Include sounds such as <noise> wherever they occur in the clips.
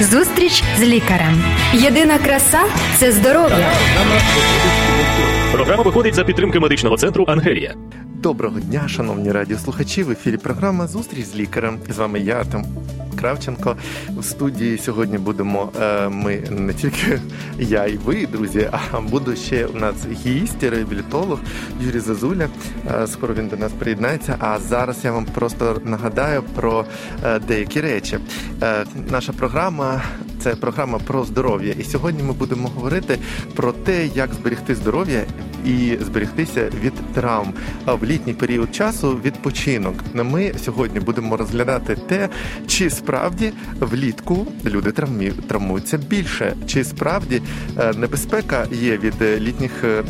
Зустріч з лікарем. Єдина краса це здоров'я. Програма виходить за підтримки медичного центру Ангелія. Доброго дня, шановні радіослухачі. В ефірі програма Зустріч з лікарем. З вами я, Артем Кравченко. В студії сьогодні будемо е, ми не тільки <laughs> я і ви, друзі, а буде ще у нас гість, реабілітолог Юрій Зазуля. Е, Скоро він до нас приєднається. А зараз я вам просто нагадаю про е, деякі речі. Наша програма це програма про здоров'я. І сьогодні ми будемо говорити про те, як зберегти здоров'я і зберегтися від травм в літній період часу. Відпочинок. Ми сьогодні будемо розглядати те, чи справді влітку люди травмуються більше, чи справді е, небезпека є від літніх е,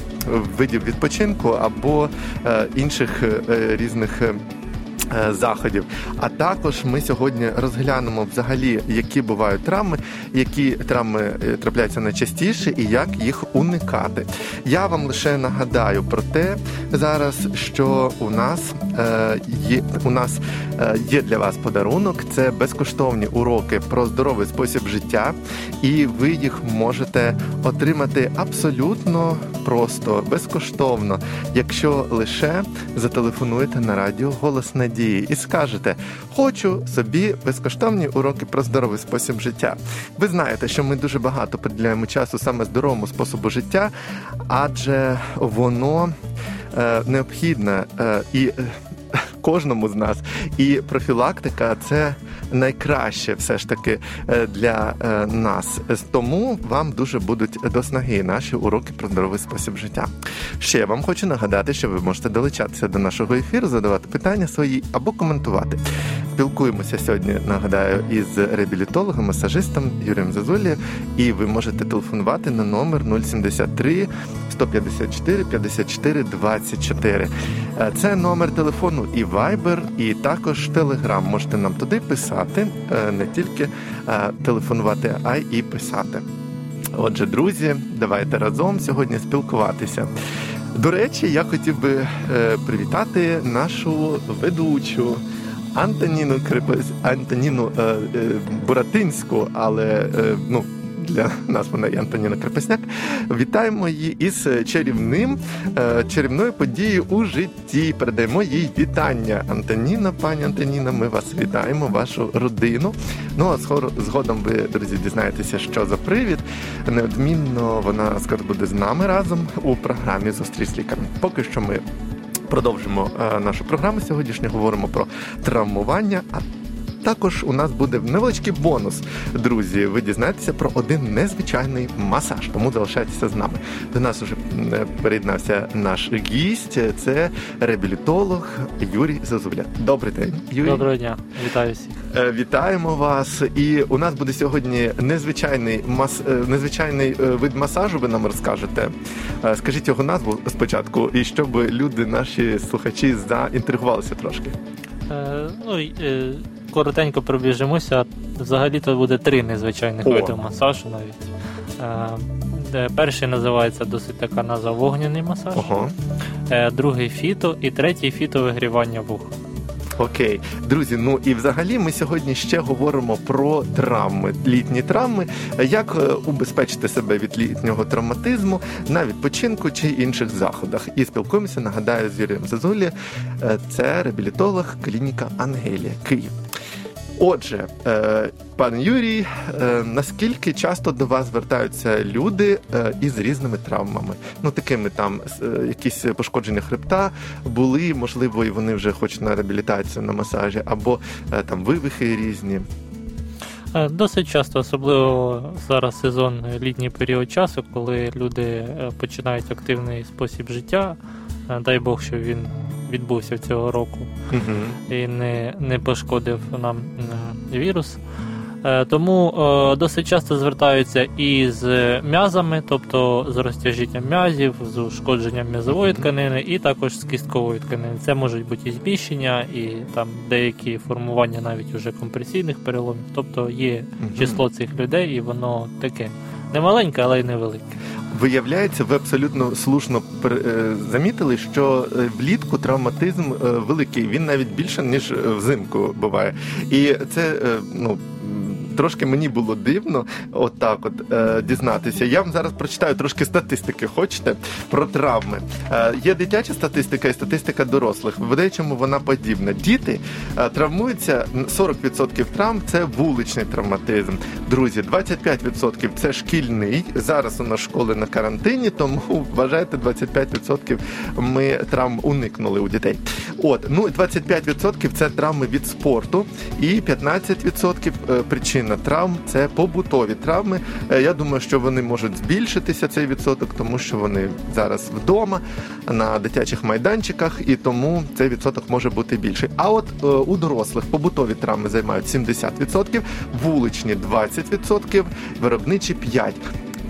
видів відпочинку або е, інших різних. Е, заходів. А також ми сьогодні розглянемо взагалі, які бувають травми, які травми е, трапляються найчастіше і як їх уникати. Я вам лише нагадаю про те зараз, що у нас е, є у нас є для вас подарунок. Це безкоштовні уроки про здоровий спосіб життя, і ви їх можете отримати абсолютно просто безкоштовно, якщо лише зателефонуєте на радіо Голос Надії надії і скажете: Хочу собі безкоштовні уроки про здоровий спосіб життя. Ви знаєте, що ми дуже багато приділяємо часу саме здоровому способу життя, адже воно е, необхідне е, і. Е, кожному з нас, і профілактика це найкраще все ж таки е, для е, нас. Тому вам дуже будуть до снаги наші уроки про здоровий спосіб життя. Ще я вам хочу нагадати, що ви можете долучатися до нашого ефіру, задавати питання свої або коментувати. Спілкуємося сьогодні. Нагадаю, із реабілітологом, масажистом Юрієм Зазулі, і ви можете телефонувати на номер 073 154 54 24. Це номер телефону і Viber, і також Telegram. Можете нам туди писати, е, не тільки е, телефонувати, а й писати. Отже, друзі, давайте разом сьогодні спілкуватися. До речі, я хотів би е, привітати нашу ведучу. Антоніну Крипес, Антоніну е, е, Буратинську, але е, ну для нас вона і Антоніна Крепесняк. Вітаємо її із чарівним е, чарівною подією у житті. Передаємо їй вітання. Антоніна, пані Антоніна, ми вас вітаємо, вашу родину. Ну а згодом ви, друзі, дізнаєтеся, що за привід. Неодмінно вона скоро буде з нами разом у програмі «Зустріч з лікарем. Поки що ми. Продовжимо е, нашу програму сьогоднішню. Говоримо про травмування. Також у нас буде невеличкий бонус, друзі. Ви дізнаєтеся про один незвичайний масаж. Тому залишайтеся з нами. До нас вже приєднався наш гість. Це реабілітолог Юрій Зазуля. Добрий день, Юрій. Доброго дня, вітаю всіх. Е, вітаємо вас. І у нас буде сьогодні незвичайний мас... Е, незвичайний е, вид масажу. Ви нам розкажете. Скажіть його назву спочатку, і щоб люди, наші слухачі, заінтригувалися трошки. Е, ну, е, коротенько пробіжимося. Взагалі то буде три незвичайних О. види масажу навіть. Е, перший називається досить така назва вогняний масаж, Ого. Е, другий фіто і третій фіто вигрівання вуха. Окей, друзі. Ну і взагалі ми сьогодні ще говоримо про травми, літні травми, як е, убезпечити себе від літнього травматизму на відпочинку чи інших заходах. І спілкуємося. Нагадаю, з Юрієм Зазулі, це реабілітолог клініка Ангелія Київ. Отже, е, пан Юрій, е, наскільки часто до вас звертаються люди е, із різними травмами? Ну такими там якісь пошкодження хребта були, можливо, і вони вже хочуть на реабілітацію на масажі, або там вивихи різні. Досить часто, особливо зараз сезон літній період часу, коли люди починають активний спосіб життя. Дай Бог, що він відбувся цього року uh-huh. і не не пошкодив нам е, вірус. Е, тому е, досить часто звертаються і з м'язами, тобто з розтяжінням м'язів, з ушкодженням м'язової тканини, і також з кісткової тканини. Це можуть бути і збільшення, і там деякі формування навіть уже компресійних переломів. Тобто є число цих людей, і воно таке немаленьке, але й невелика. Виявляється, ви абсолютно слушно е, замітили, що е, влітку травматизм е, великий. Він навіть більше ніж взимку буває, і це ну трошки мені було дивно, отак, от, е, дізнатися. Я вам зараз прочитаю трошки статистики. Хочете про травми? Е, є дитяча статистика і статистика дорослих. В деячому вона подібна. Діти е, травмуються 40% травм це вуличний травматизм. Друзі, 25% це шкільний. Зараз у нас школи на карантині, тому вважайте 25% ми травм уникнули у дітей. От ну і 25% це травми від спорту, і 15% е, причина травм це побутові травми. Е, Я думаю, що вони можуть збільшитися цей відсоток, тому що вони зараз вдома на дитячих майданчиках, і тому цей відсоток може бути більший. А от е, у дорослих побутові травми займають 70%, вуличні 20%, виробничі 5%.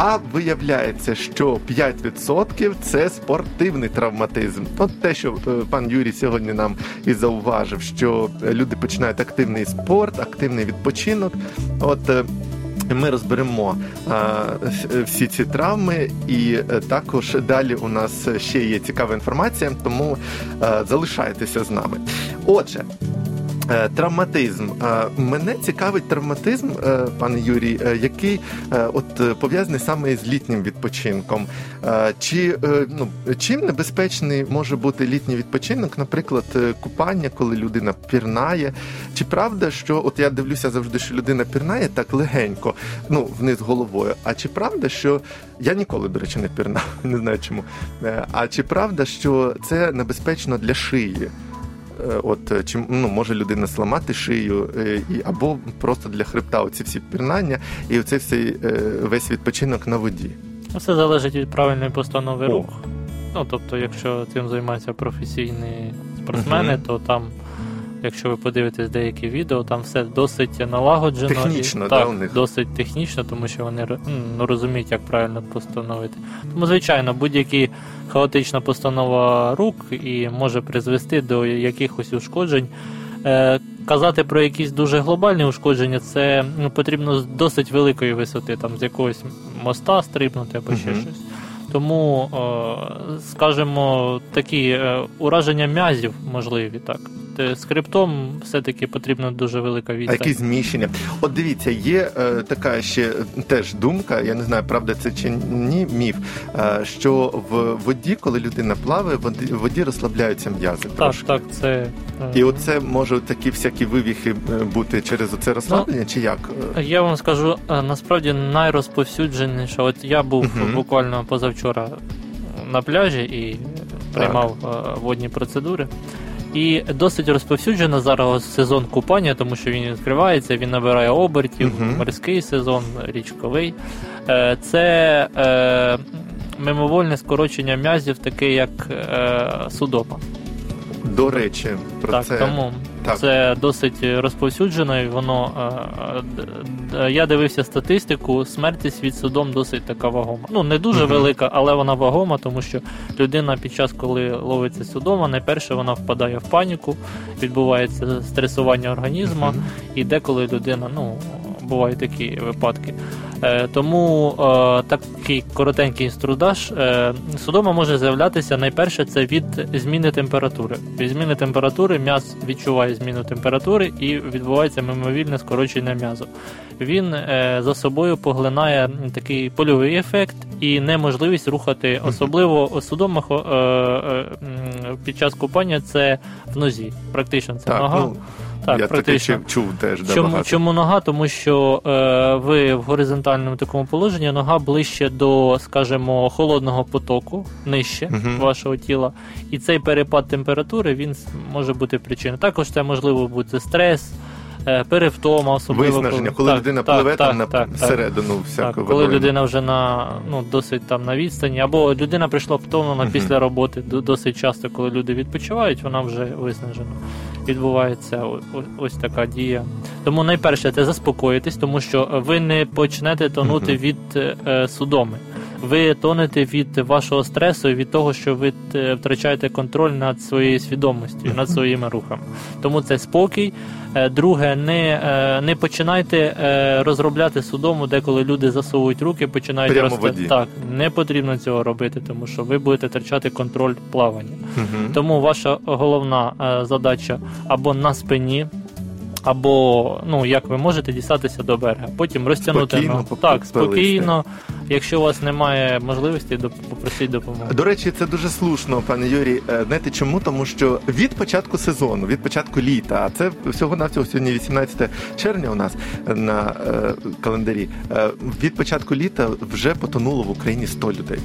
А виявляється, що 5% це спортивний травматизм. От те, що е, пан Юрій сьогодні нам і зауважив, що е, люди починають активний спорт, активний відпочинок. От е, ми розберемо а, всі ці травми, і е, також далі у нас ще є цікава інформація, тому е, залишайтеся з нами. Отже. Е, Травматизм. Е, Мене цікавить травматизм, е, пане Юрій, який от пов'язаний саме з літнім відпочинком. Чи ну чим небезпечний може бути літній відпочинок, наприклад, купання, коли людина пірнає? Чи правда, що от я дивлюся завжди, що людина пірнає так легенько, ну вниз головою? А чи правда, що я ніколи, до речі, не пірнав, <laughs> не знаю чому. А чи правда, що це небезпечно для шиї? Е, От чим чи ну може людина зламати шию, е, і або просто для хребта оці всі пірнання, і оцей всей е, весь відпочинок на воді. Все залежить від правильної постанови О. руху. Ну, тобто, якщо цим займаються професійні спортсмени, Мгм. то там, якщо ви подивитесь деякі відео, там все досить налагоджено. Технічно, і, да, так, у них? досить технічно, тому що вони ну, розуміють, як правильно постановити. Тому, звичайно, будь-які хаотична постанова рук і може призвести до якихось ушкоджень. Е, казати про якісь дуже глобальні ушкодження, це ну, потрібно з досить великої висоти, там з якогось моста стрибнути або ще Мгм. щось. Тому, е, скажімо, такі е, ураження м'язів можливі, так. Те, З хребтом все-таки потрібна дуже велика відстань. які зміщення? От дивіться, є е, така ще е, теж думка, я не знаю, правда це чи ні, міф, е, що в воді, коли людина плаває, в воді, в воді розслабляються м'язи. Так, трошки. так, це. е, І оце може такі всякі вивіхи е, бути через оце розслаблення, чи як? Е, Я вам скажу, е, насправді найрозповсюдженіше. От я був Мгм. буквально позавчора на пляжі і приймав е, водні процедури. І досить розповсюджено зараз сезон купання, тому що він відкривається, він набирає обертів, Мгм. морський сезон, річковий. Е, Це е, мимовольне скорочення м'язів, таке як е, судома. До речі, про так, це тому Так. це досить розповсюджено, і воно е, д- д- я дивився статистику. Смертність від судом досить така вагома. Ну не дуже угу. велика, але вона вагома, тому що людина під час, коли ловиться судома, найперше вона впадає в паніку, відбувається стресування організму, угу. і деколи людина, ну бувають такі випадки. Е, тому е, такий коротенький інструдаж. Е, судома може з'являтися найперше це від зміни температури. Від зміни температури м'яз відчуває зміну температури і відбувається мимовільне скорочення м'язу. Він е, за собою поглинає такий польовий ефект і неможливість рухати, особливо у судомах е, е, під час купання це в нозі. Практично це так, нога. ну, так, я таке чув, чув теж да, Чому, багато. чому нога? Тому що е, ви в горизонтальному такому положенні нога ближче до, скажімо, холодного потоку, нижче угу. вашого тіла. І цей перепад температури він може бути причиною. Також це можливо бути стрес, перевтома, особливо Виснаження, коли так, людина так, пливе так, там на середину всякого. коли людина вже на ну досить там на відстані, або людина прийшла втомлена Мгм. після роботи. Досить часто, коли люди відпочивають, вона вже виснажена. Відбувається о- о- ось така дія. Тому найперше це заспокоїтись, тому що ви не почнете тонути Мгм. від е, судоми. Ви тонете від вашого стресу і від того, що ви е, втрачаєте контроль над своєю свідомістю, над <laughs> своїми рухами. Тому це спокій. Е, Друге, не, е, не починайте розробляти судому, деколи люди засовують руки, починають Прямо рости. воді. Так, не потрібно цього робити, тому що ви будете втрачати контроль плавання. Мгм. Тому ваша головна задача або на спині, або ну як ви можете дістатися до берега. Потім розтягнути Спокійно ногу. Так, спокійно. Якщо у вас немає можливості, попросіть допомогу. До речі, це дуже слушно, пане Юрій. Е, Знаєте чому? Тому що від початку сезону, від початку літа, а це всього навсього сьогодні 18 червня у нас на е, календарі. е, від початку літа вже потонуло в Україні 100 людей.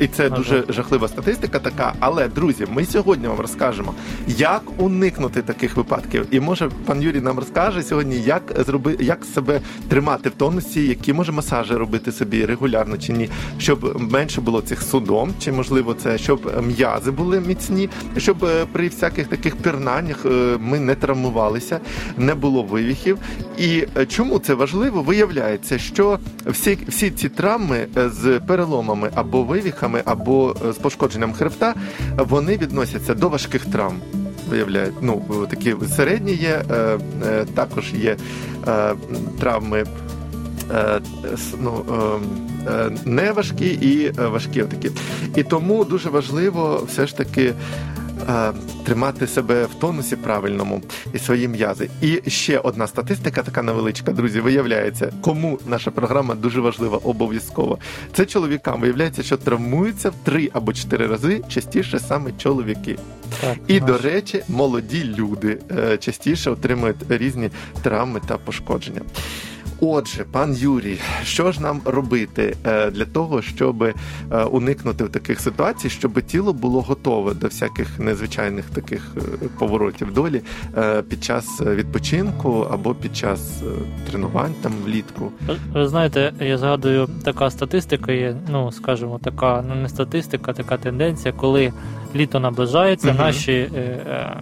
І це дуже жахлива статистика така. Але друзі, ми сьогодні вам розкажемо, як уникнути таких випадків. І може пан Юрій нам розкаже сьогодні, як зроби, як себе тримати в тонусі, які може масажі робити собі регулярно чи ні, щоб менше було цих судом, чи можливо це щоб м'язи були міцні, щоб е, при всяких таких пірнаннях е, ми не травмувалися, не було вивіхів. І е, чому це важливо? Виявляється, що всі, всі ці травми з переломами або вивіхами, або е, з пошкодженням хребта, вони відносяться до важких травм. Виявляють, ну такі середні є, е, е, також є травми. Ну, е, е, не важкі і важкі такі. І тому дуже важливо все ж таки тримати себе в тонусі правильному і свої м'язи. І ще одна статистика, така невеличка, друзі, виявляється, кому наша програма дуже важлива, обов'язково. Це чоловікам. Виявляється, що травмуються в три або чотири рази частіше саме чоловіки. Так, І, наш- до речі, молоді люди е, частіше отримують різні травми та пошкодження. Отже, пан Юрій, що ж нам робити е, для того, щоб е, уникнути таких ситуацій, щоб тіло було готове до всяких незвичайних таких е, поворотів долі під час відпочинку або під час тренувань там влітку? Ви- знаєте, я згадую, така статистика є, ну скажімо, така ну не статистика, така тенденція, коли літо наближається, Мгм. наші е,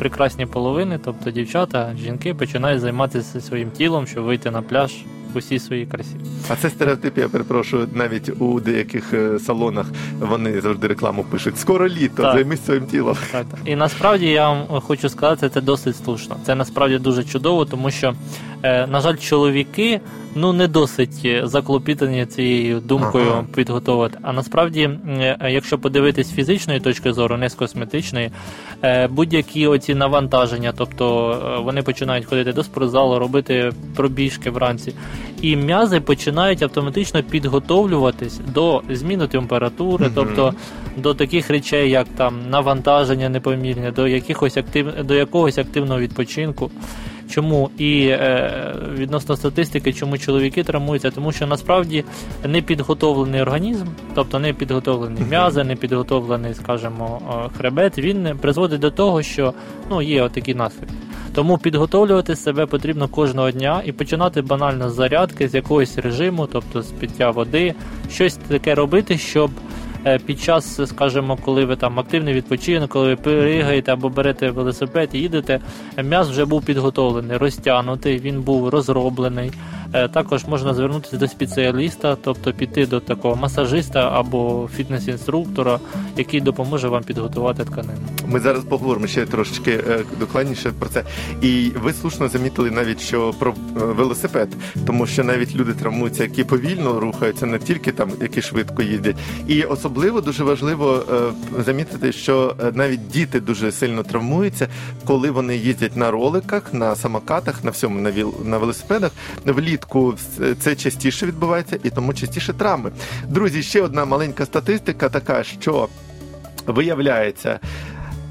прекрасні половини, тобто дівчата, жінки, починають займатися своїм тілом, щоб вийти на пляж в усій своїй красі. А це стереотип, я перепрошую, навіть у деяких е, салонах вони завжди рекламу пишуть: скоро літо, Так. займись своїм тілом. Так. І насправді я вам хочу сказати, це досить слушно. Це насправді дуже чудово, тому що, е, на жаль, чоловіки ну не досить е, заклопітані цією думкою Ага. підготовити. А насправді, якщо подивитись з фізичної точки зору, не з косметичної, будь-які оці навантаження, тобто вони починають ходити до спортзалу, робити пробіжки вранці, і м'язи починають автоматично підготовлюватись до зміни температури, Мгм. тобто до таких речей, як там навантаження непомірне, до якихось актив... до якогось активного відпочинку. Чому і е, відносно статистики, чому чоловіки травмуються? Тому що насправді не підготовлений організм, тобто не підготовлені м'язи, не підготовлений, скажімо, е, хребет, він призводить до того, що ну є отакі наслідки. Тому підготовлювати себе потрібно кожного дня і починати банально з зарядки, з якогось режиму, тобто з пиття води, щось таке робити, щоб під час, скажімо, коли ви там активний відпочинок, коли ви пригаєте або берете велосипед і їдете, е, м'яз вже був підготовлений, розтягнутий, він був розроблений. Е, Також можна звернутися до спеціаліста, тобто піти до такого масажиста або фітнес-інструктора, який допоможе вам підготувати тканину. Ми зараз поговоримо ще трошечки е, докладніше про це. І ви слушно замітили навіть, що про е, велосипед, тому що навіть люди травмуються, які повільно рухаються, не тільки там, які швидко їздять. І особливо дуже важливо замітити, що навіть діти дуже сильно травмуються, коли вони їздять на роликах, на самокатах, на всьому на велосипедах. Влітку це частіше відбувається і тому частіше травми. Друзі, ще одна маленька статистика така, що виявляється.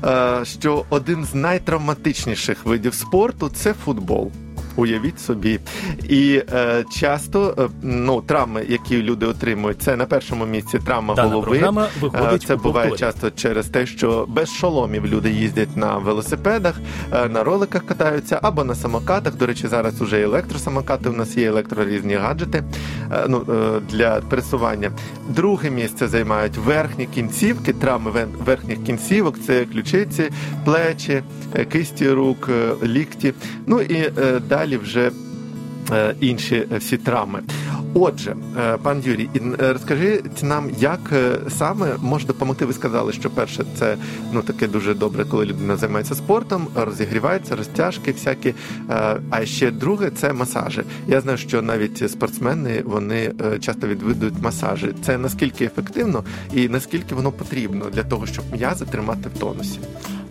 е, Що один з найтравматичніших видів спорту це футбол. Уявіть собі. І е, часто е, ну, травми, які люди отримують, це на першому місці травма Дана голови. Е, Це буває повторі. часто через те, що без шоломів люди їздять на велосипедах, е, на роликах катаються або на самокатах. До речі, зараз уже електросамокати. У нас є електрорізні гаджети е, ну, е, для пересування. Друге місце займають верхні кінцівки, травми верхніх кінцівок. Це ключиці, плечі, кисті рук, лікті. Ну і е, далі вже е, інші е, всі травми. Отже, е, пан Юрій, розкажіть нам, як саме може допомогти. Ви сказали, що перше це ну таке дуже добре, коли людина займається спортом, розігрівається, розтяжки всякі. А ще друге це масажі. Я знаю, що навіть спортсмени вони часто відвідують масажі. Це наскільки ефективно і наскільки воно потрібно для того, щоб м'язи тримати в тонусі.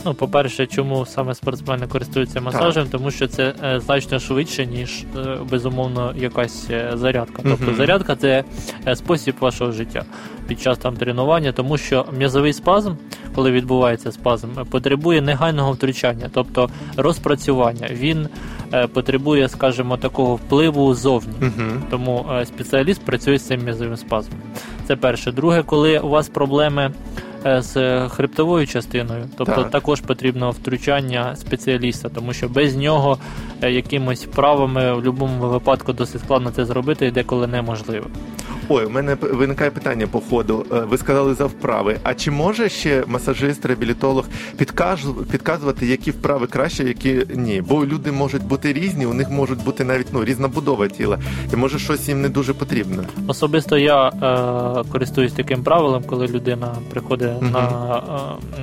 Ну, по-перше, чому саме спортсмени користуються масажем, тому що це е, значно швидше, ніж е, безумовно якась е, зарядка. Тобто Мгм. зарядка це спосіб вашого життя під час там тренування, тому що м'язовий спазм, коли відбувається спазм, потребує негайного втручання, тобто розпрацювання. Він потребує, скажімо, такого впливу зовні. Угу. Тому спеціаліст працює з цим м'язовим спазмом. Це перше. Друге, коли у вас проблеми з хребтовою частиною, тобто Так. також потрібно втручання спеціаліста, тому що без нього е, якимось правами в будь-якому випадку досить складно це зробити і деколи неможливо. Ой, у мене виникає питання по ходу. Е, Ви сказали за вправи. А чи може ще масажист, реабілітолог підказувати, які вправи краще, які ні? Бо люди можуть бути різні, у них можуть бути навіть ну різна будова тіла, і може щось їм не дуже потрібно. Особисто я е, користуюсь таким правилом, коли людина приходить Мгм. на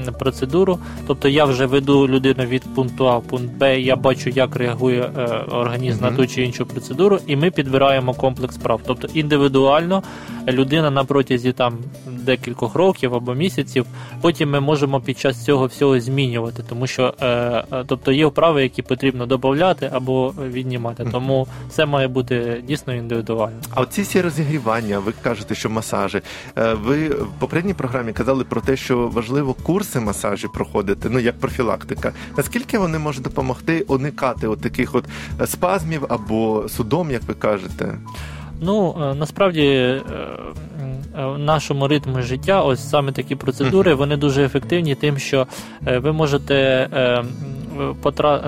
е, процедуру. Тобто я вже веду людину від пункту А в пункт Б, я бачу, як реагує е, організм Мгм. на ту чи іншу процедуру, і ми підбираємо комплекс прав. Тобто індивідуально людина на протязі там декількох років або місяців. Потім ми можемо під час цього всього змінювати, тому що е, е, тобто є вправи, які потрібно додати або віднімати. Тому все має бути дійсно індивідуально. А оці всі розігрівання, ви кажете, що масажі. Е, Ви в попередній програмі казали про те, що важливо курси масажі проходити, ну як профілактика. Наскільки вони можуть допомогти уникати от таких от спазмів або судом, як ви кажете? Ну е, насправді е, е, в нашому ритмі життя, ось саме такі процедури, вони дуже ефективні, тим, що ви можете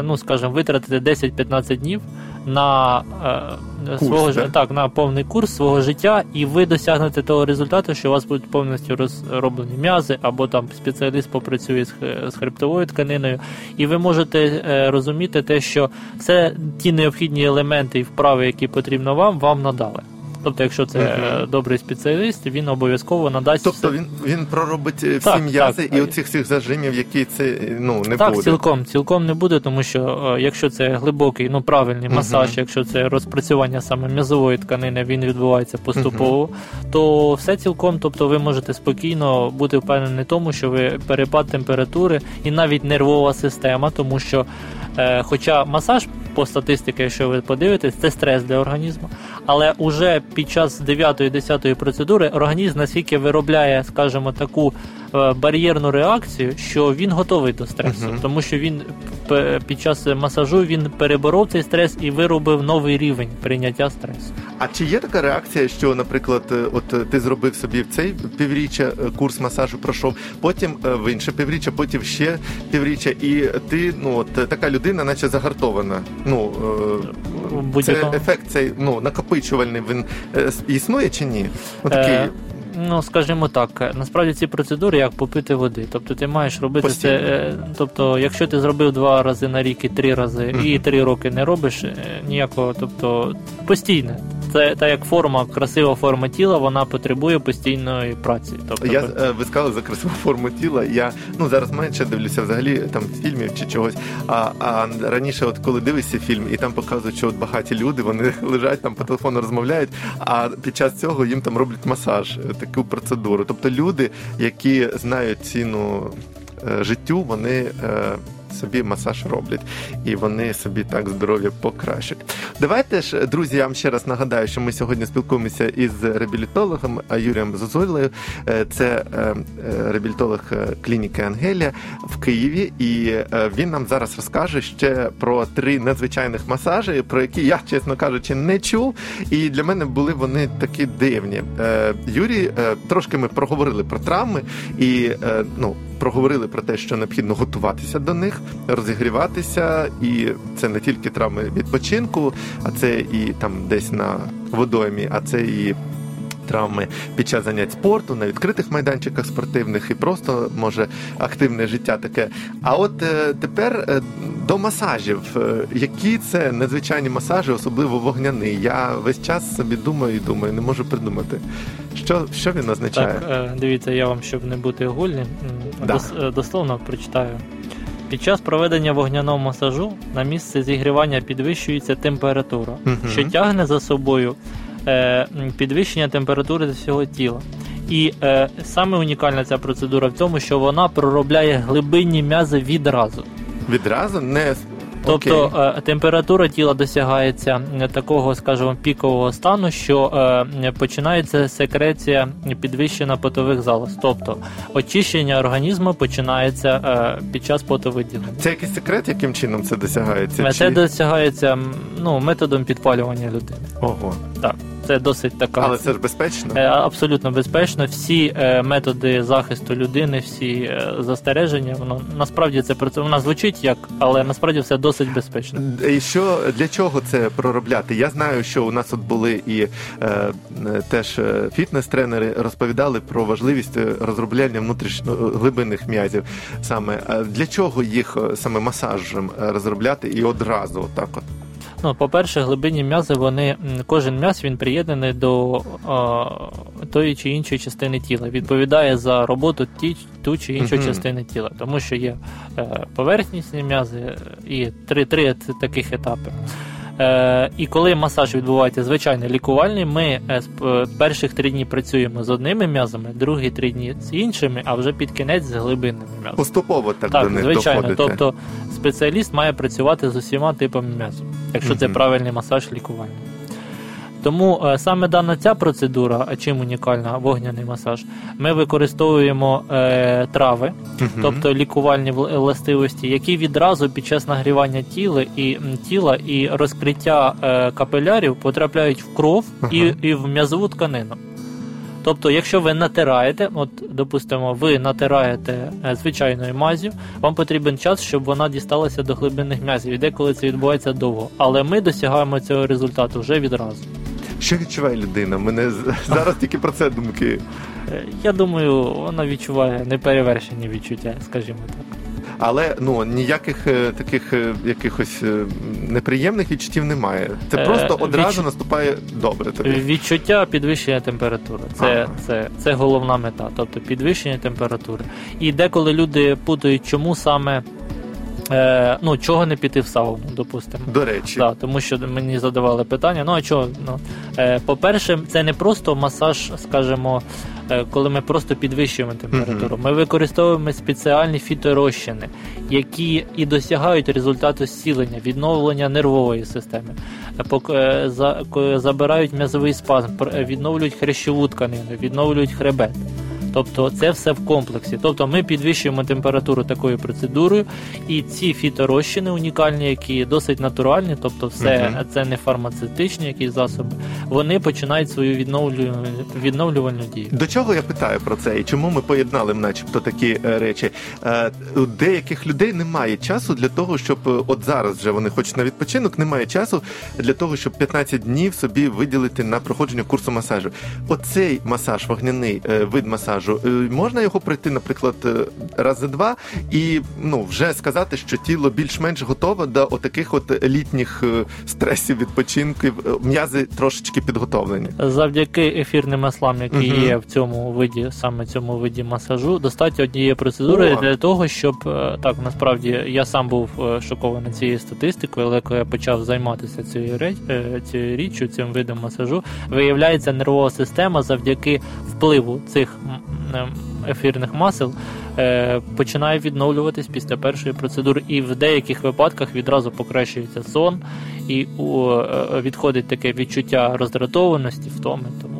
ну, скажімо, витратити 10-15 днів на е, Курс, свого ж- так, на повний курс свого життя, і ви досягнете того результату, що у вас будуть повністю розроблені м'язи, або там спеціаліст попрацює з, з хребтовою тканиною, і ви можете е, розуміти те, що все ті необхідні елементи і вправи, які потрібно вам, вам надали. Тобто, якщо це е, добрий спеціаліст, він обов'язково надасть Тобто все. він він проробить е, всі Так, м'язи так. і оцих всіх зажимів, які це е, ну не так, буде. цілком, цілком не буде, тому що е, якщо це глибокий, ну правильний масаж, якщо це розпрацювання саме м'язової тканини, він відбувається поступово, то все цілком, тобто ви можете спокійно бути впевнені в тому, що ви перепад температури і навіть нервова система, тому що, е, хоча масаж по статистиці, якщо ви подивитесь, це стрес для організму. Але уже під час 9-10 процедури організм наскільки виробляє, скажімо, таку е, бар'єрну реакцію, що він готовий до стресу, Мгм. тому що він під час масажу він переборов цей стрес і виробив новий рівень прийняття стресу. А чи є така реакція, що, наприклад, е, от е, ти зробив собі в цей півріччя курс масажу пройшов, потім в інше півріччя, потім ще півріччя, і ти ну от така людина, наче загартована. Ну це ефект цей ну накопичувальний. Він е, існує чи ні? Е, Ну, скажімо так, е, насправді ці процедури як попити води. Тобто ти маєш робити Постійно. це. Тобто, якщо ти зробив два рази на рік і три рази, і три роки не робиш ніякого, тобто постійне. Це та як форма, красива форма тіла, вона потребує постійної праці. Тобто, Я е, ви сказали за красиву форму тіла. Я ну зараз менше дивлюся взагалі там фільмів чи чогось. А, а раніше, от коли дивишся фільм, і там показують, що от багаті люди вони <laughs> лежать там по телефону розмовляють. А під час цього їм там роблять масаж, е, таку процедуру. Тобто люди, які знають ціну е, життю, вони. Собі масаж роблять, і вони собі так здоров'я покращать. Давайте ж, друзі, я вам ще раз нагадаю, що ми сьогодні спілкуємося із реабілітологом Юрієм Зозойлею. Е, Це е, е, реабілітолог клініки Ангелія в Києві, і він нам зараз розкаже ще про три надзвичайних масажі, про які я, чесно кажучи, не чув. І для мене були вони такі дивні. Юрій, трошки ми проговорили про травми і ну. Проговорили про те, що необхідно готуватися до них, розігріватися, і це не тільки травми відпочинку, а це і там десь на водоймі, а це і травми під час занять спорту, на відкритих майданчиках спортивних і просто може активне життя таке. А от е, тепер е, до масажів. Е, які це надзвичайні масажі, особливо вогняний? Я весь час собі думаю і думаю, не можу придумати. Що, що він означає? Так, дивіться, я вам, щоб не бути огульним, Да. дос- дословно прочитаю. Під час проведення вогняного масажу на місце зігрівання підвищується температура, Мгм. що тягне за собою підвищення температури всього тіла. І е, саме унікальна ця процедура в тому, що вона проробляє глибинні м'язи відразу. Відразу не Тобто Окей. е, температура тіла досягається е, такого, скажімо, пікового стану, що е, починається секреція підвищена потових залоз. Тобто очищення організму починається е, під час потовиділення. це якийсь секрет, яким чином це досягається? Це Чи- досягається ну, методом підпалювання людини. Ого. Так, це досить така. Але це ж безпечно. Е, Абсолютно безпечно. Всі е, методи захисту людини, всі е, застереження, воно насправді це про це вона звучить як, але насправді все досить безпечно. І що для чого це проробляти? Я знаю, що у нас от були і е, теж фітнес-тренери розповідали про важливість розробляння внутрішньо глибинних м'язів. Саме для чого їх саме масажем розробляти і одразу отак от. Ну, по-перше, глибинні м'язи, вони кожен м'яз він приєднаний до е, тої чи іншої частини тіла. Відповідає за роботу ті, ту чи іншої Мгм. частини тіла, тому що є е, поверхнісні м'язи е, і три, три таких етапи. Е, і коли масаж відбувається звичайно лікувальний, ми е, з- е, перших три дні працюємо з одними м'язами, другі три дні з іншими, а вже під кінець з глибинними м'язами. Поступово так, до Так, них звичайно. доходити. Тобто спеціаліст має працювати з усіма типами м'язу, якщо це правильний масаж лікування. Тому е, саме дана ця процедура, а чим унікальна вогняний масаж, ми використовуємо е, трави, угу. тобто лікувальні властивості, які відразу під час нагрівання тіла і тіла і розкриття е, капелярів потрапляють в кров і, і в м'язову тканину. Тобто, якщо ви натираєте, от допустимо, ви натираєте е, звичайною мазю, вам потрібен час, щоб вона дісталася до глибинних м'язів. І деколи це відбувається довго. Але ми досягаємо цього результату вже відразу. Що відчуває людина? Мене <laughs> зараз тільки про це думки. Е, Я думаю, вона відчуває неперевершені відчуття, скажімо так. Але ну ніяких е, таких е, якихось е, неприємних відчуттів немає. Це Е, просто одразу Відч... наступає добре тобі. Відчуття підвищення температури. Це, Ага. це, це головна мета, тобто підвищення температури. І деколи люди путають, чому саме. Е, ну, чого не піти в сауну, допустимо. До речі, Так, тому що мені задавали питання. Ну а чого? Ну, е, по-перше, це не просто масаж, скажімо, е, коли ми просто підвищуємо температуру. Ми використовуємо спеціальні фіторозчини, які і досягають результату зцілення, відновлення нервової системи, Е, пок- е, за- забирають м'язовий спазм, е, відновлюють хрящову тканину, відновлюють хребет. Тобто це все в комплексі. Тобто ми підвищуємо температуру такою процедурою, і ці фіторозчини унікальні, які досить натуральні, тобто все Мгм. це не фармацевтичні якісь засоби, вони починають свою відновлювальну, відновлювальну дію. До чого я питаю про це і чому ми поєднали, начебто, такі е, речі? Е, У деяких людей немає часу для того, щоб е, от зараз вже вони хочуть на відпочинок, немає часу для того, щоб 15 днів собі виділити на проходження курсу масажу. Оцей масаж, вогняний вид масажу, е, можна його пройти, наприклад, е, раз-два, і ну вже сказати, що тіло більш-менш готове до отаких от літніх е, стресів, відпочинків, м'язи трошечки підготовлені. Завдяки ефірним маслам, які Мгм. є в цьому виді, саме цьому виді масажу, достатньо однієї процедури О! для того, щоб так насправді я сам був шокований цією статистикою, але коли я почав займатися цією реч, цією річчю, цим видом масажу, виявляється нервова система завдяки впливу цих ефірних масел. е, Починає відновлюватись після першої процедури, і в деяких випадках відразу покращується сон, і е, відходить таке відчуття роздратованості, втоми. Тому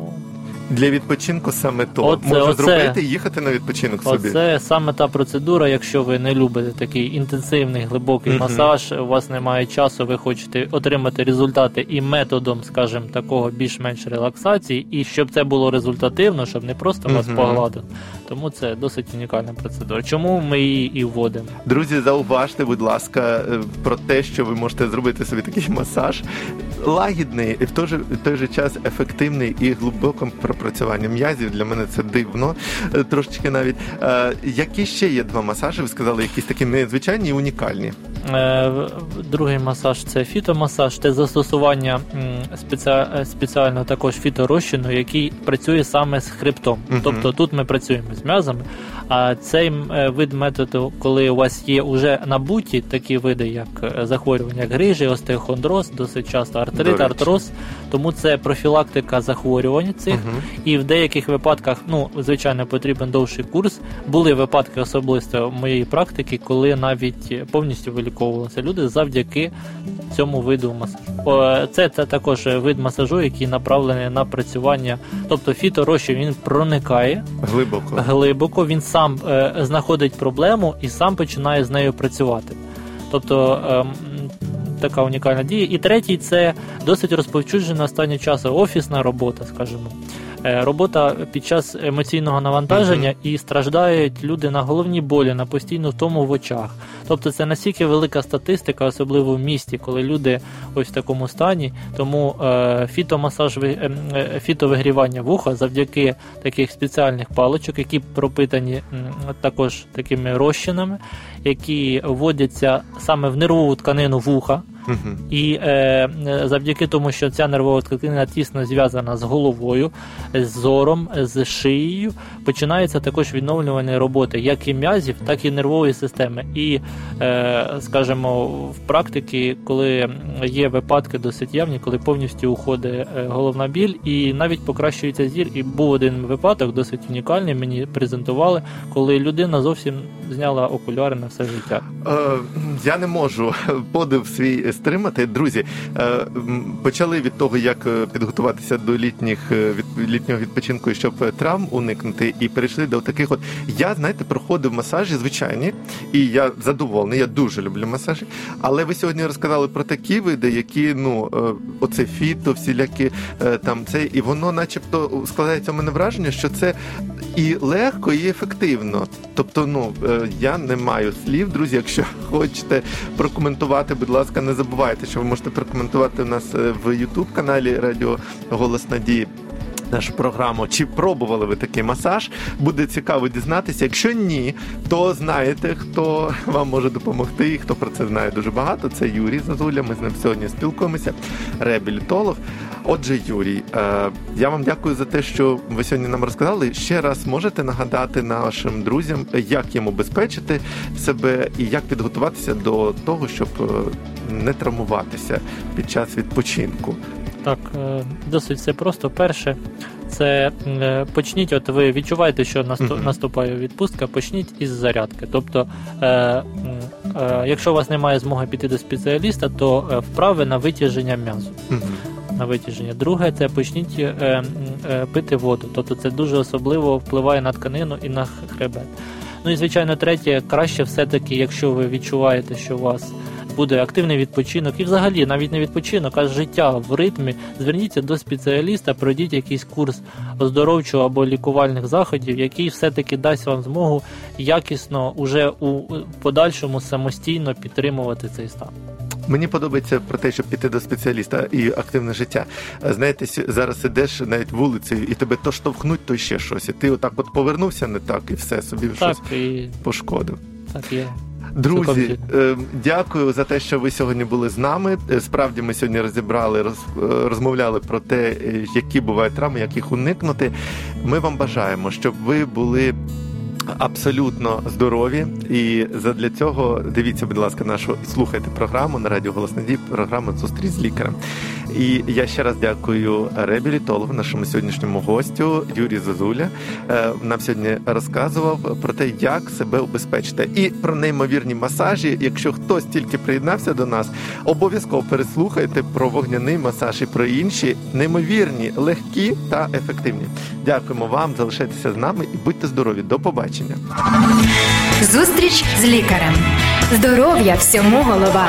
Для відпочинку саме то Оце- можна оце- зробити і їхати на відпочинок собі. Оце саме та процедура, якщо ви не любите такий інтенсивний глибокий Мгм. масаж, у вас немає часу, ви хочете отримати результати і методом, скажімо, такого більш-менш релаксації, і щоб це було результативно, щоб не просто вас Мгм. погладили. Тому це досить унікальна процедура. Чому ми її і вводимо? Друзі, зауважте, будь ласка, е, про те, що ви можете зробити собі такий <laughs> масаж лагідний і в той же, в той же час ефективний і глибоким пропрацюванням м'язів. Для мене це дивно е, трошечки навіть. Е, які ще є два масажі? Ви сказали, якісь такі незвичайні і унікальні. е, другий масаж це фітомасаж, це застосування спеціа, спеціально також фіторозчину, який працює саме з хребтом. Мгм. Тобто тут ми працюємо з м'язами. А цей вид методу, коли у вас є уже набуті такі види, як захворювання, як грижі, остеохондроз, досить часто артрит, артроз, тому це профілактика захворювань цих. Мгм. І в деяких випадках, ну звичайно, потрібен довший курс. Були випадки особисто моєї практики, коли навіть повністю виліковувалися люди завдяки цьому виду масажу. Це, це також вид масажу, який направлений на працювання, тобто фіторощі він проникає Глибоко. глибоко, він сам е, знаходить проблему і сам починає з нею працювати. Тобто ем, така унікальна дія. І третій це досить розповсюджена останнім часом офісна робота, скажімо. Е, Робота під час емоційного навантаження і страждають люди на головні болі, на постійну втому в очах. Тобто це настільки велика статистика, особливо в місті, коли люди ось в такому стані. Тому е, фітомасаж ем, е, фітовигрівання вуха завдяки таких спеціальних паличок, які пропитані також такими розчинами, які вводяться саме в нервову тканину вуха. І е, завдяки тому, що ця нервова тканина тісно зв'язана з головою, з зором, з шиєю, починаються також відновлювані роботи як і м'язів, так і нервової системи. І, е, скажімо, в практиці, коли є випадки досить явні, коли повністю уходить е, головна біль, і навіть покращується зір. І був один випадок, досить унікальний. Мені презентували, коли людина зовсім зняла окуляри на все життя. Е, я не можу подив свій стримати. Друзі, е, почали від того, як е, підготуватися до літніх е, літнього відпочинку, щоб травм уникнути, і перейшли до таких. От я знаєте, проходив масажі звичайні, і я задоволений. Я дуже люблю масажі. Але ви сьогодні розказали про такі види, які ну оце фіто, всілякі там це, і воно, начебто, складається у мене враження, що це і легко, і ефективно. Тобто, ну я не маю слів, друзі. Якщо <laughs> хочете прокоментувати, будь ласка, не забувайте, що ви можете прокоментувати у нас е, в Ютуб каналі Радіо Голос Надії. Нашу програму, чи пробували ви такий масаж? Буде цікаво дізнатися. Якщо ні, то знаєте, хто вам може допомогти, і хто про це знає дуже багато. Це Юрій Зазуля. Ми з ним сьогодні спілкуємося. Реабілітолог. Отже, Юрій, е, я вам дякую за те, що ви сьогодні нам розказали. Ще раз можете нагадати нашим друзям, як їм убезпечити себе і як підготуватися до того, щоб е, не травмуватися під час відпочинку. Так, е, досить все просто. Перше, це е, почніть, от ви відчуваєте, що наступає відпустка, почніть із зарядки. Тобто, е, якщо у вас немає змоги піти до спеціаліста, то вправи на витяження м'язу. На витяження. Друге, це почніть е, е, пити воду. Тобто це дуже особливо впливає на тканину і на хребет. Ну і звичайно, третє, краще все-таки, якщо ви відчуваєте, що у вас буде активний відпочинок, і взагалі навіть не відпочинок, а життя в ритмі, зверніться до спеціаліста, пройдіть якийсь курс оздоровчого або лікувальних заходів, який все-таки дасть вам змогу якісно уже у подальшому самостійно підтримувати цей стан. Мені подобається про те, щоб піти до спеціаліста і активне життя. Знаєте, зараз ідеш навіть вулицею, і тебе то штовхнуть, то ще щось. І ти отак от повернувся не так, і все собі Так, щось і пошкодив. так є. Друзі, е, дякую за те, що ви сьогодні були з нами. Е, Справді ми сьогодні розібрали, роз- е, розмовляли про те, е, які бувають травми, як їх уникнути. Ми вам бажаємо, щоб ви були. Абсолютно здорові, і задля цього дивіться, будь ласка, нашу слухайте програму на радіо Голос Надії, програму Зустріч з лікарем. І я ще раз дякую реабілітологу, нашому сьогоднішньому гостю Юрію Зазуля. Е, Нам сьогодні розказував про те, як себе убезпечити, і про неймовірні масажі. Якщо хтось тільки приєднався до нас, обов'язково переслухайте про вогняний масаж і про інші неймовірні, легкі та ефективні. Дякуємо вам, залишайтеся з нами і будьте здорові. До побачення. Зустріч з лікарем. Здоров'я всьому голова.